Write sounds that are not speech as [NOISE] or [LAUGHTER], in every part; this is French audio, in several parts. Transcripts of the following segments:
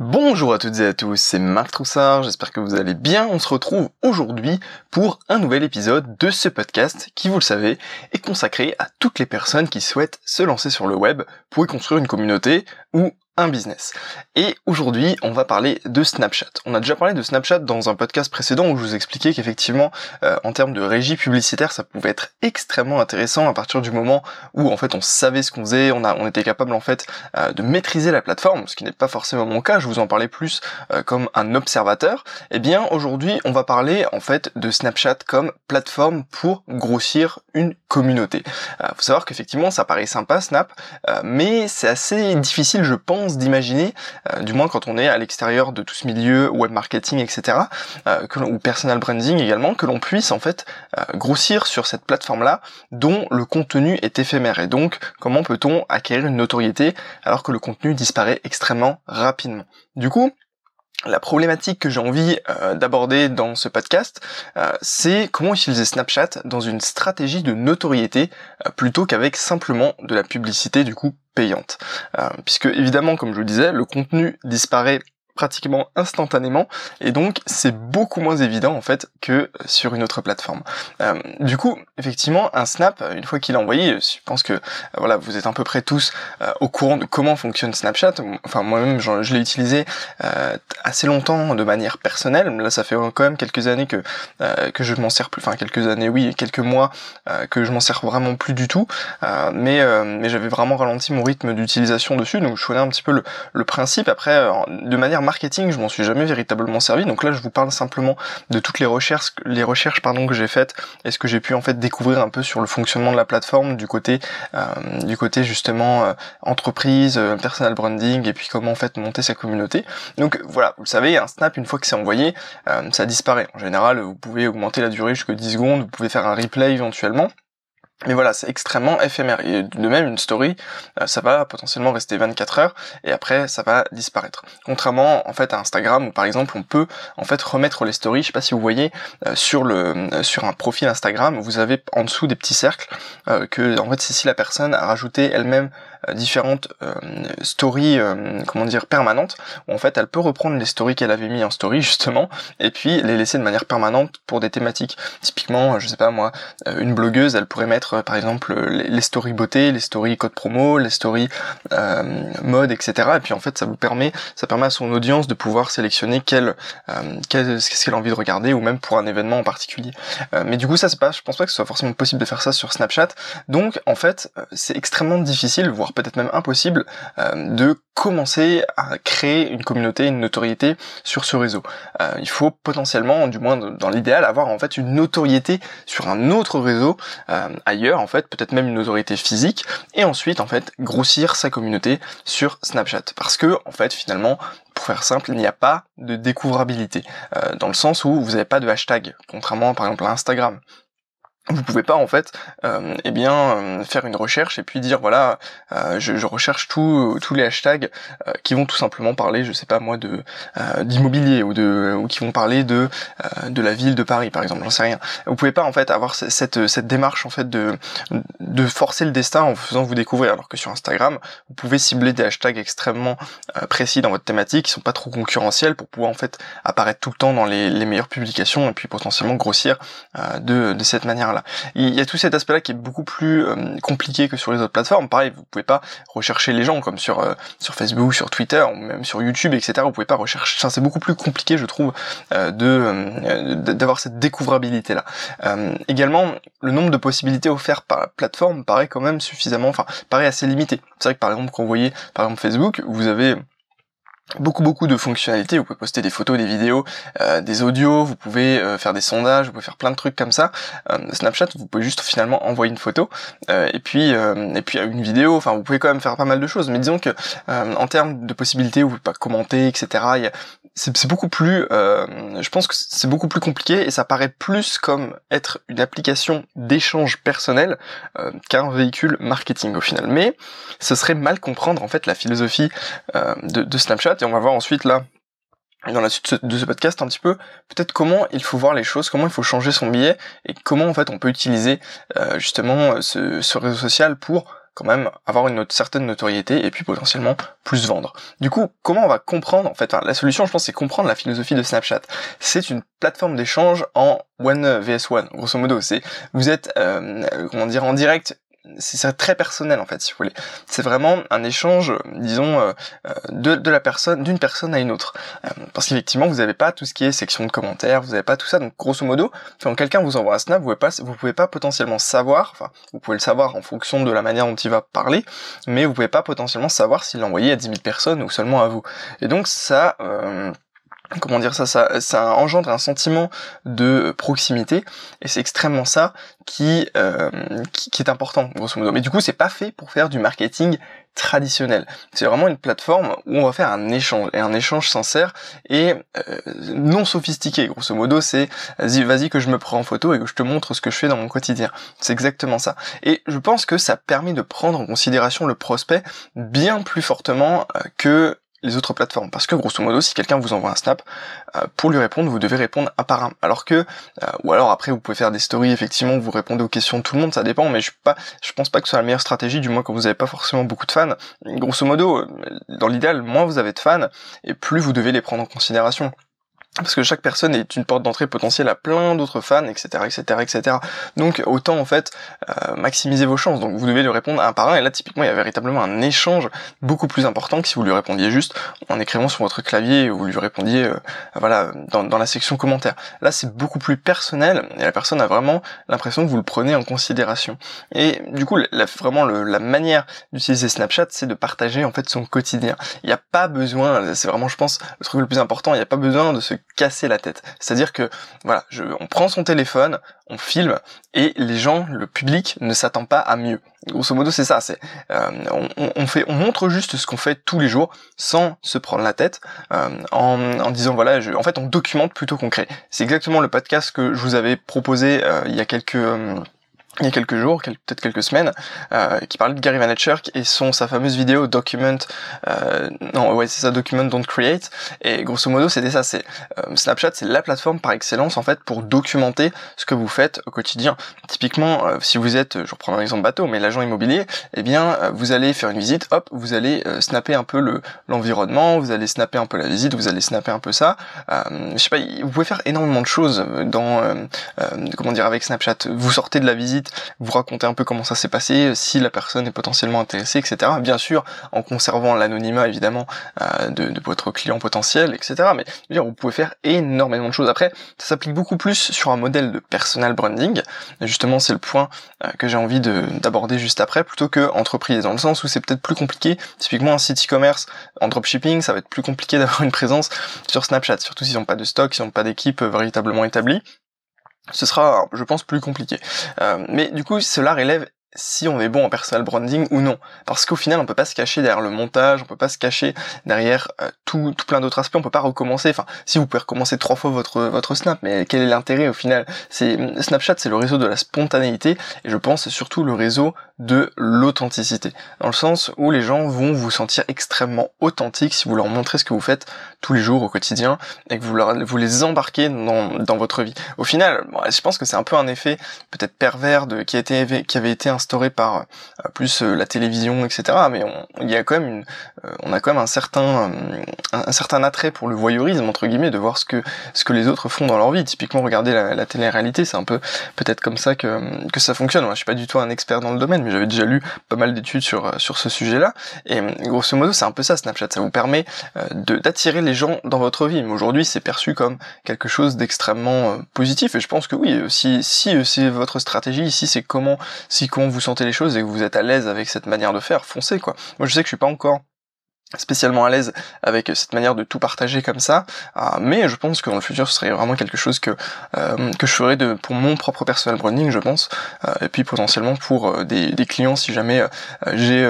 Bonjour à toutes et à tous, c'est Marc Troussard, j'espère que vous allez bien. On se retrouve aujourd'hui pour un nouvel épisode de ce podcast qui, vous le savez, est consacré à toutes les personnes qui souhaitent se lancer sur le web pour y construire une communauté ou un business. Et aujourd'hui, on va parler de Snapchat. On a déjà parlé de Snapchat dans un podcast précédent où je vous expliquais qu'effectivement, euh, en termes de régie publicitaire, ça pouvait être extrêmement intéressant à partir du moment où en fait on savait ce qu'on faisait, on, a, on était capable en fait euh, de maîtriser la plateforme, ce qui n'est pas forcément mon cas. Je vous en parlais plus euh, comme un observateur. Eh bien aujourd'hui, on va parler en fait de Snapchat comme plateforme pour grossir une communauté. faut savoir qu'effectivement, ça paraît sympa Snap, mais c'est assez difficile, je pense d'imaginer, euh, du moins quand on est à l'extérieur de tout ce milieu web marketing, etc., euh, ou personal branding également, que l'on puisse en fait euh, grossir sur cette plateforme-là dont le contenu est éphémère. Et donc, comment peut-on acquérir une notoriété alors que le contenu disparaît extrêmement rapidement? Du coup, la problématique que j'ai envie d'aborder dans ce podcast, c'est comment utiliser Snapchat dans une stratégie de notoriété plutôt qu'avec simplement de la publicité du coup payante. Euh, puisque évidemment, comme je vous le disais, le contenu disparaît pratiquement instantanément et donc c'est beaucoup moins évident en fait que sur une autre plateforme. Euh, du coup, effectivement, un snap, une fois qu'il est envoyé, je pense que euh, voilà, vous êtes à peu près tous euh, au courant de comment fonctionne Snapchat. Enfin, moi-même, je, l'ai utilisé assez longtemps de manière personnelle. Là, ça fait quand même quelques années que que je m'en sers plus. Enfin, quelques années, oui, quelques mois que je m'en sers vraiment plus du tout. mais mais j'avais vraiment ralenti mon rythme d'utilisation dessus, donc je connais un petit peu le principe. Après, de manière marketing, je m'en suis jamais véritablement servi. Donc là, je vous parle simplement de toutes les recherches, les recherches pardon que j'ai faites et ce que j'ai pu en fait découvrir un peu sur le fonctionnement de la plateforme du côté, euh, du côté justement euh, entreprise, euh, personal branding et puis comment en fait monter sa communauté. Donc voilà, vous savez, un snap une fois que c'est envoyé, ça disparaît. En général, vous pouvez augmenter la durée jusqu'à 10 secondes, vous pouvez faire un replay éventuellement. Mais voilà, c'est extrêmement éphémère. Et de même, une story, euh, ça va potentiellement rester 24 heures et après, ça va disparaître. Contrairement, en fait, à Instagram où par exemple, on peut en fait remettre les stories. Je sais pas si vous voyez euh, sur le euh, sur un profil Instagram, vous avez en dessous des petits cercles que en fait, c'est si la personne a rajouté elle-même différentes stories, comment dire, permanentes. Où en fait, elle peut reprendre les stories qu'elle avait mis en story [LAUGHS] justement et puis les laisser de manière permanente pour des thématiques. Typiquement, je sais pas moi, une blogueuse, elle pourrait mettre par exemple les, stories beauté, les stories code promo, les stories euh, mode, etc. Et puis en fait ça vous permet, ça permet à son audience de pouvoir sélectionner quel, euh, qu'est-ce qu'elle a envie de regarder ou même pour un événement en particulier. Euh, mais du coup ça c'est pas, je pense pas que ce soit forcément possible de faire ça sur Snapchat. Donc en fait c'est extrêmement difficile, voire peut-être même impossible, de commencer à créer une communauté, une notoriété sur ce réseau. il faut potentiellement, du moins dans l'idéal, avoir en fait une notoriété sur un autre réseau ailleurs en fait, peut-être même une autorité physique, et ensuite, en fait, grossir sa communauté sur Snapchat. Parce que, en fait, finalement, pour faire simple, il n'y a pas de découvrabilité, euh, dans le sens où vous n'avez pas de hashtag, contrairement par exemple à Instagram vous pouvez pas en fait euh, eh bien euh, faire une recherche et puis dire voilà euh, je, recherche tous tous les hashtags euh, qui vont tout simplement parler je sais pas moi de d'immobilier ou de ou qui vont parler de de la ville de Paris par exemple j'en sais rien. Vous pouvez pas en fait avoir cette cette démarche en fait de de forcer le destin en faisant vous découvrir. Alors que sur Instagram vous pouvez cibler des hashtags extrêmement précis dans votre thématique qui sont pas trop concurrentiels pour pouvoir en fait apparaître tout le temps dans les, les meilleures publications et puis potentiellement grossir de de cette manière il y a tout cet aspect-là qui est beaucoup plus euh, compliqué que sur les autres plateformes. Pareil, vous pouvez pas rechercher les gens comme sur euh, sur Facebook, sur Twitter, ou même sur YouTube, etc. Vous pouvez pas rechercher. c'est beaucoup plus compliqué, je trouve, euh, de d'avoir cette découvrabilité là. également, le nombre de possibilités offertes par la plateforme paraît quand même suffisamment, enfin, paraît assez limité. C'est vrai que par exemple, quand vous voyez par exemple Facebook, vous avez beaucoup beaucoup de fonctionnalités, vous pouvez poster des photos, des vidéos, euh, des audios, vous pouvez euh, faire des sondages, vous pouvez faire plein de trucs comme ça. Euh, Snapchat, vous pouvez juste finalement envoyer une photo et puis et puis une vidéo. Enfin, vous pouvez quand même faire pas mal de choses. Mais disons que en termes de possibilités, vous pouvez pas commenter, etc. C'est beaucoup plus, je pense que c'est beaucoup plus compliqué et ça paraît plus comme être une application d'échange personnel qu'un véhicule marketing au final. Mais ce serait mal comprendre en fait la philosophie de, de Snapchat et on va voir ensuite là dans la suite de ce podcast un petit peu peut-être comment il faut voir les choses, comment il faut changer son billet et comment en fait on peut utiliser euh, justement ce, ce, réseau social pour quand même avoir une certaine notoriété et puis potentiellement plus vendre. Du coup, comment on va comprendre en fait La solution, je pense, c'est comprendre la philosophie de Snapchat. C'est une plateforme d'échange en one vs one, grosso modo. C'est vous êtes euh, comment dire en direct c'est très personnel en fait si vous voulez. C'est vraiment un échange disons euh, euh, de, la personne d'une personne à une autre. Euh, parce qu'effectivement vous n'avez pas tout ce qui est section de commentaires vous n'avez pas tout ça. Donc grosso modo quand quelqu'un vous envoie un snap vous pouvez pas vous pouvez pas potentiellement savoir enfin vous pouvez le savoir en fonction de la manière dont il va parler mais vous pouvez pas potentiellement savoir s'il l'a envoyé à 10 000 personnes ou seulement à vous. Et donc ça comment dire ça, ça, engendre un sentiment de proximité et c'est extrêmement ça qui, euh, qui, qui est important grosso modo. Mais du coup c'est pas fait pour faire du marketing traditionnel. C'est vraiment une plateforme où on va faire un échange et un échange sincère et euh, non sophistiqué. Grosso modo, c'est vas-y, vas-y que je me prends en photo et que je te montre ce que je fais dans mon quotidien. C'est exactement ça. Et je pense que ça permet de prendre en considération le prospect bien plus fortement euh, que les autres plateformes. Parce que grosso modo, si quelqu'un vous envoie un snap, euh, pour lui répondre, vous devez répondre un par un. Alors que, euh, ou alors après, vous pouvez faire des stories, effectivement, vous répondez aux questions de tout le monde, ça dépend, mais je pas, je pense pas que ce soit la meilleure stratégie, du moins quand vous n'avez pas forcément beaucoup de fans. Grosso modo, euh, dans l'idéal, moins vous avez de fans, et plus vous devez les prendre en considération parce que chaque personne est une porte d'entrée potentielle à plein d'autres fans, etc., etc., etc. Donc autant en fait euh, maximiser vos chances. Donc vous devez lui répondre un par un. Et là typiquement il y a véritablement un échange beaucoup plus important que si vous lui répondiez juste en écrivant sur votre clavier ou vous lui répondiez euh, voilà dans, dans, la section commentaires. Là c'est beaucoup plus personnel et la personne a vraiment l'impression que vous le prenez en considération. Et du coup la, vraiment le, la manière d'utiliser Snapchat c'est de partager en fait son quotidien. Il n'y a pas besoin, c'est vraiment je pense le truc le plus important, il n'y a pas besoin de se casser la tête. C'est-à-dire que voilà, je, on prend son téléphone, on filme et les gens, le public ne s'attend pas à mieux. Grosso modo, c'est ça. C'est euh, on, fait, on montre juste ce qu'on fait tous les jours sans se prendre la tête, euh, en, disant voilà, je, en fait, on documente plutôt concret. C'est exactement le podcast que je vous avais proposé euh, il y a quelques il y a quelques jours, peut-être quelques semaines, euh, qui parlait de Gary Vaynerchuk et son sa fameuse vidéo Document, euh, non ouais c'est ça Document Don't Create et grosso modo c'était ça, c'est euh, Snapchat c'est la plateforme par excellence en fait pour documenter ce que vous faites au quotidien. Typiquement euh, si vous êtes, je reprends un exemple bateau, mais l'agent immobilier, eh bien euh, vous allez faire une visite, hop vous allez snapper un peu le l'environnement, vous allez snapper un peu la visite, vous allez snapper un peu ça. je sais pas, vous pouvez faire énormément de choses dans comment dire avec Snapchat. Vous sortez de la visite vous racontez un peu comment ça s'est passé, si la personne est potentiellement intéressée, etc. Bien sûr, en conservant l'anonymat évidemment euh, de, votre client potentiel, etc. Mais dire, vous pouvez faire énormément de choses. Après, ça s'applique beaucoup plus sur un modèle de personal branding. Justement, c'est le point euh, que j'ai envie d'aborder juste après, plutôt que entreprise, dans le sens où c'est peut-être plus compliqué. Typiquement, un site e-commerce en dropshipping, ça va être plus compliqué [LAUGHS] d'avoir une présence sur Snapchat, surtout s'ils n'ont pas de stock, s'ils n'ont pas d'équipe véritablement établie ce sera, je pense, plus compliqué. Euh, mais du coup, cela relève si on est bon en personal branding ou non. Parce qu'au final, on peut pas se cacher derrière le montage, on peut pas se cacher derrière euh, tout, plein d'autres aspects, on peut pas recommencer. Enfin, si vous pouvez recommencer trois fois votre votre snap, mais quel est l'intérêt au final? C'est Snapchat, c'est le réseau de la spontanéité et je pense surtout le réseau de l'authenticité. Dans le sens où les gens vont vous sentir extrêmement authentiques si vous leur montrez ce que vous faites tous les jours au quotidien et que vous leur, vous les embarquez dans, dans votre vie. Au final, je pense que c'est un peu un effet peut-être pervers de qui a été qui avait été instauré par euh, plus euh, la télévision, etc. Mais il y a quand même une, euh, on a quand même un certain, un, certain attrait pour le voyeurisme entre guillemets, de voir ce que ce que les autres font dans leur vie. Typiquement, regarder la, télé-réalité, c'est un peu peut-être comme ça que que ça fonctionne. Moi, je suis pas du tout un expert dans le domaine, j'avais déjà lu pas mal d'études sur sur ce sujet-là. Et grosso modo, c'est un peu ça Snapchat. Ça vous permet de d'attirer les gens dans votre vie. Mais aujourd'hui, c'est perçu comme quelque chose d'extrêmement positif. Et je pense que oui, si si c'est votre stratégie, si c'est comment si comment vous sentez les choses et que vous êtes à l'aise avec cette manière de faire, foncez quoi. Moi je sais que je suis pas encore spécialement à l'aise avec cette manière de tout partager comme ça, euh, mais je pense que dans le futur ce serait vraiment quelque chose que euh, que je ferais de pour mon propre personal branding, je pense, euh, et puis potentiellement pour des, des clients si jamais j'ai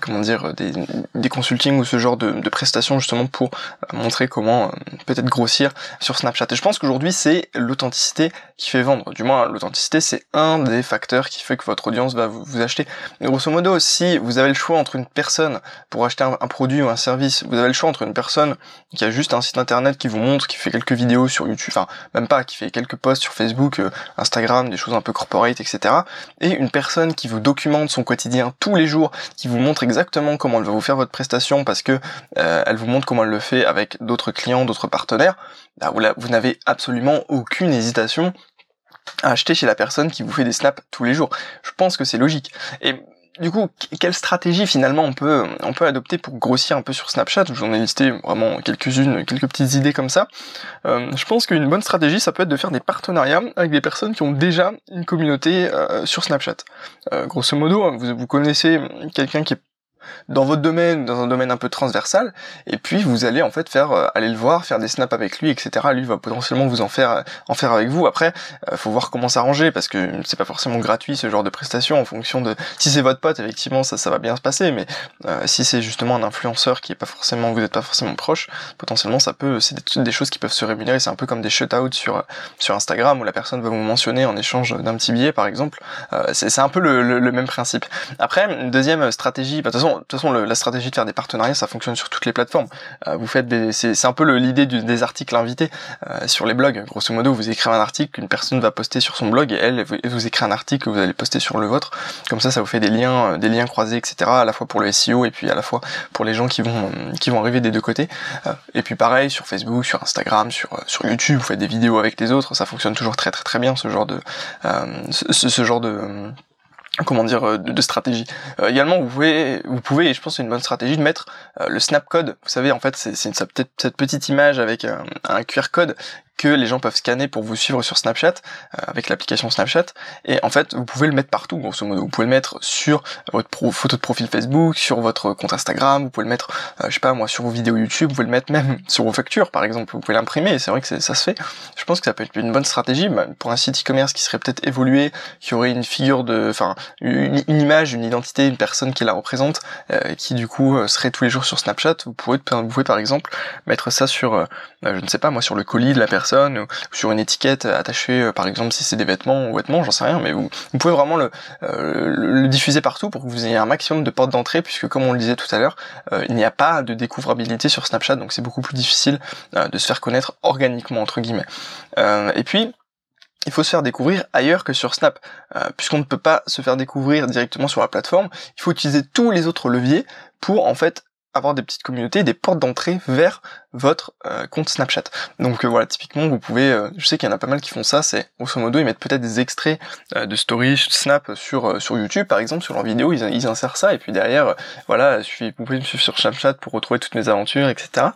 comment dire des, des consultings ou ce genre de, de prestations justement pour montrer comment peut-être grossir sur Snapchat. Et je pense qu'aujourd'hui c'est l'authenticité qui fait vendre. Du moins l'authenticité c'est un des facteurs qui fait que votre audience va vous, acheter. grosso modo, si vous avez le choix entre une personne pour acheter un produit ou un service, vous avez le choix entre une personne qui a juste un site internet qui vous montre, qui fait quelques vidéos sur YouTube, enfin même pas, qui fait quelques posts sur Facebook, euh, Instagram, des choses un peu corporate, etc. Et une personne qui vous documente son quotidien tous les jours, qui vous montre exactement comment elle va vous faire votre prestation parce que euh, elle vous montre comment elle le fait avec d'autres clients, d'autres partenaires, bah, vous, vous n'avez absolument aucune hésitation à acheter chez la personne qui vous fait des snaps tous les jours. Je pense que c'est logique. Du coup, quelle stratégie finalement on peut on peut adopter pour grossir un peu sur Snapchat? J'en ai listé vraiment quelques-unes, quelques petites idées comme ça. Euh, je pense qu'une bonne stratégie, ça peut être de faire des partenariats avec des personnes qui ont déjà une communauté euh, sur Snapchat. Euh, grosso modo, vous, vous connaissez quelqu'un qui est dans votre domaine, dans un domaine un peu transversal, et puis vous allez en fait faire euh, aller le voir, faire des snaps avec lui, etc. Lui va potentiellement vous en faire en faire avec vous. Après, euh, faut voir comment s'arranger parce que c'est pas forcément gratuit ce genre de prestation en fonction de si c'est votre pote, effectivement ça ça va bien se passer, mais euh, si c'est justement un influenceur qui est pas forcément vous êtes pas forcément proche, potentiellement ça peut c'est des, choses qui peuvent se rémunérer. C'est un peu comme des shutouts sur sur Instagram où la personne va vous mentionner en échange d'un petit billet par exemple. c'est un peu le, le, même principe. Après, deuxième stratégie, bah, de toute façon de toute façon, la stratégie de faire des partenariats, ça fonctionne sur toutes les plateformes. Euh, vous faites des, c'est un peu l'idée des articles invités euh, sur les blogs. Grosso modo, vous écrivez un article qu'une personne va poster sur son blog et elle, vous écrit un article que vous allez poster sur le vôtre. Comme ça, ça vous fait des liens, euh, des liens croisés, etc. À la fois pour le SEO et puis à la fois pour les gens qui vont, qui vont arriver des deux côtés. et puis pareil sur Facebook, sur Instagram, sur sur YouTube, vous faites des vidéos avec les autres. Ça fonctionne toujours très très très bien ce genre de ce, ce genre de comment dire euh, de, stratégie. Euh, également vous pouvez vous pouvez et je pense c'est une bonne stratégie de mettre euh, le snap code. Vous savez en fait c'est cette, cette petite image avec un QR code que les gens peuvent scanner pour vous suivre sur Snapchat euh, avec l'application Snapchat. Et en fait vous pouvez le mettre partout grosso modo. Vous pouvez le mettre sur votre photo de profil Facebook sur votre compte Instagram vous pouvez le mettre euh, je sais pas moi sur vos vidéos YouTube vous pouvez le mettre même [LAUGHS] sur vos factures par exemple. Vous pouvez l'imprimer c'est vrai que ça se fait. Je pense que ça peut être une bonne stratégie bah, pour un site e-commerce qui serait peut-être évolué qui aurait une figure de enfin une, image une identité une personne qui la représente euh, qui du coup serait tous les jours sur Snapchat. Vous pouvez vous pouvez par exemple mettre ça sur je ne sais pas moi sur le colis de la personne ou sur une étiquette attachée, euh, par exemple si c'est des vêtements ou vêtements, j'en sais rien, mais vous, pouvez vraiment le, euh, le, diffuser partout pour que vous ayez un maximum de portes d'entrée, puisque comme on le disait tout à l'heure, euh, il n'y a pas de découvrabilité sur Snapchat, donc c'est beaucoup plus difficile de se faire connaître organiquement entre guillemets. et puis il faut se faire découvrir ailleurs que sur Snap, puisqu'on ne peut pas se faire découvrir directement sur la plateforme. Il faut utiliser tous les autres leviers pour en fait avoir des petites communautés, des portes d'entrée vers votre euh, compte Snapchat. Donc euh, voilà, typiquement vous pouvez, euh, je sais qu'il y en a pas mal qui font ça, c'est grosso modo ils mettent peut-être des extraits de stories Snap sur sur YouTube par exemple sur leurs vidéos, ils, ils insèrent ça et puis derrière voilà, vous pouvez me suivre sur Snapchat pour retrouver toutes mes aventures, etc.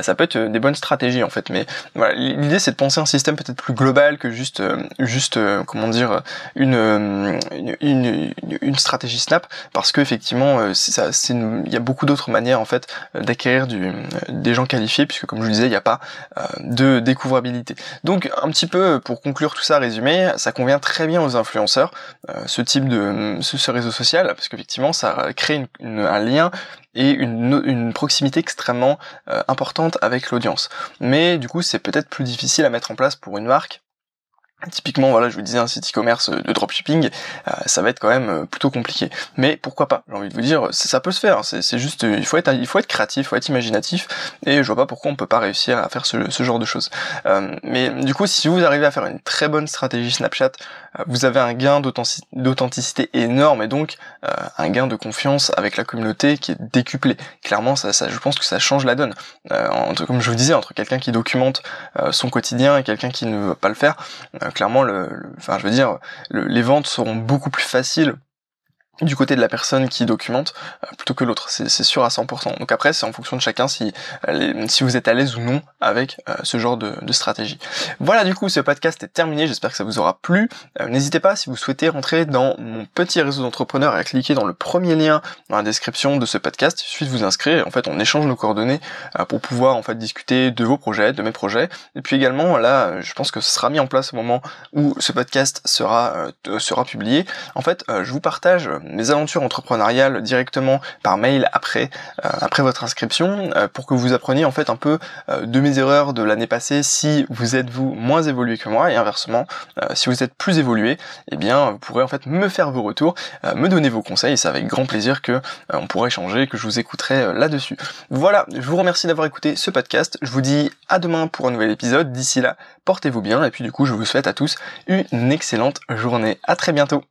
ça peut être des bonnes stratégies en fait, mais voilà, l'idée c'est de penser un système peut-être plus global que juste juste comment dire une une, une, stratégie Snap parce que effectivement il y a beaucoup d'autres manières en fait d'acquérir du des gens qualifiés puisque comme je vous disais, il n'y a pas euh, de découvrabilité. Donc un petit peu pour conclure tout ça, résumé, ça convient très bien aux influenceurs, euh, ce type de ce, réseau social, parce qu'effectivement ça crée un lien et une, proximité extrêmement euh, importante avec l'audience. Mais du coup c'est peut-être plus difficile à mettre en place pour une marque Typiquement, voilà, je vous disais un site e-commerce de dropshipping, euh, ça va être quand même euh, plutôt compliqué. Mais pourquoi pas J'ai envie de vous dire, ça peut se faire. C'est juste, euh, il faut être, il faut être créatif, il faut être imaginatif, et je vois pas pourquoi on peut pas réussir à faire ce, genre de choses. mais du coup, si vous arrivez à faire une très bonne stratégie Snapchat, vous avez un gain d'authenticité énorme et donc un gain de confiance avec la communauté qui est décuplé. Clairement, ça, je pense que ça change la donne. comme je vous disais, entre quelqu'un qui documente son quotidien et quelqu'un qui ne veut pas le faire clairement, le, enfin, je veux dire, les ventes seront beaucoup plus faciles du côté de la personne qui documente euh, plutôt que l'autre, c'est sûr à 100%. Donc après, c'est en fonction de chacun si, euh, si vous êtes à l'aise ou non avec euh, ce genre de, de, stratégie. Voilà, du coup, ce podcast est terminé, j'espère que ça vous aura plu. N'hésitez pas, si vous souhaitez rentrer dans mon petit réseau d'entrepreneurs, à cliquer dans le premier lien dans la description de ce podcast, il suffit de vous inscrire, en fait, on échange nos coordonnées pour pouvoir en fait discuter de vos projets, de mes projets, et puis également, là, je pense que ce sera mis en place au moment où ce podcast sera, sera publié. En fait, je vous partage mes aventures entrepreneuriales directement par mail après après votre inscription pour que vous appreniez en fait un peu de mes erreurs de l'année passée. Si vous êtes vous moins évolué que moi et inversement si vous êtes plus évolué eh bien vous pourrez en fait me faire vos retours me donner vos conseils. Et c'est avec grand plaisir que on pourra échanger que je vous écouterai là-dessus. Voilà. Je vous remercie d'avoir écouté ce podcast. Je vous dis à demain pour un nouvel épisode. D'ici là portez-vous bien. Et puis du coup je vous souhaite à tous une excellente journée. À très bientôt.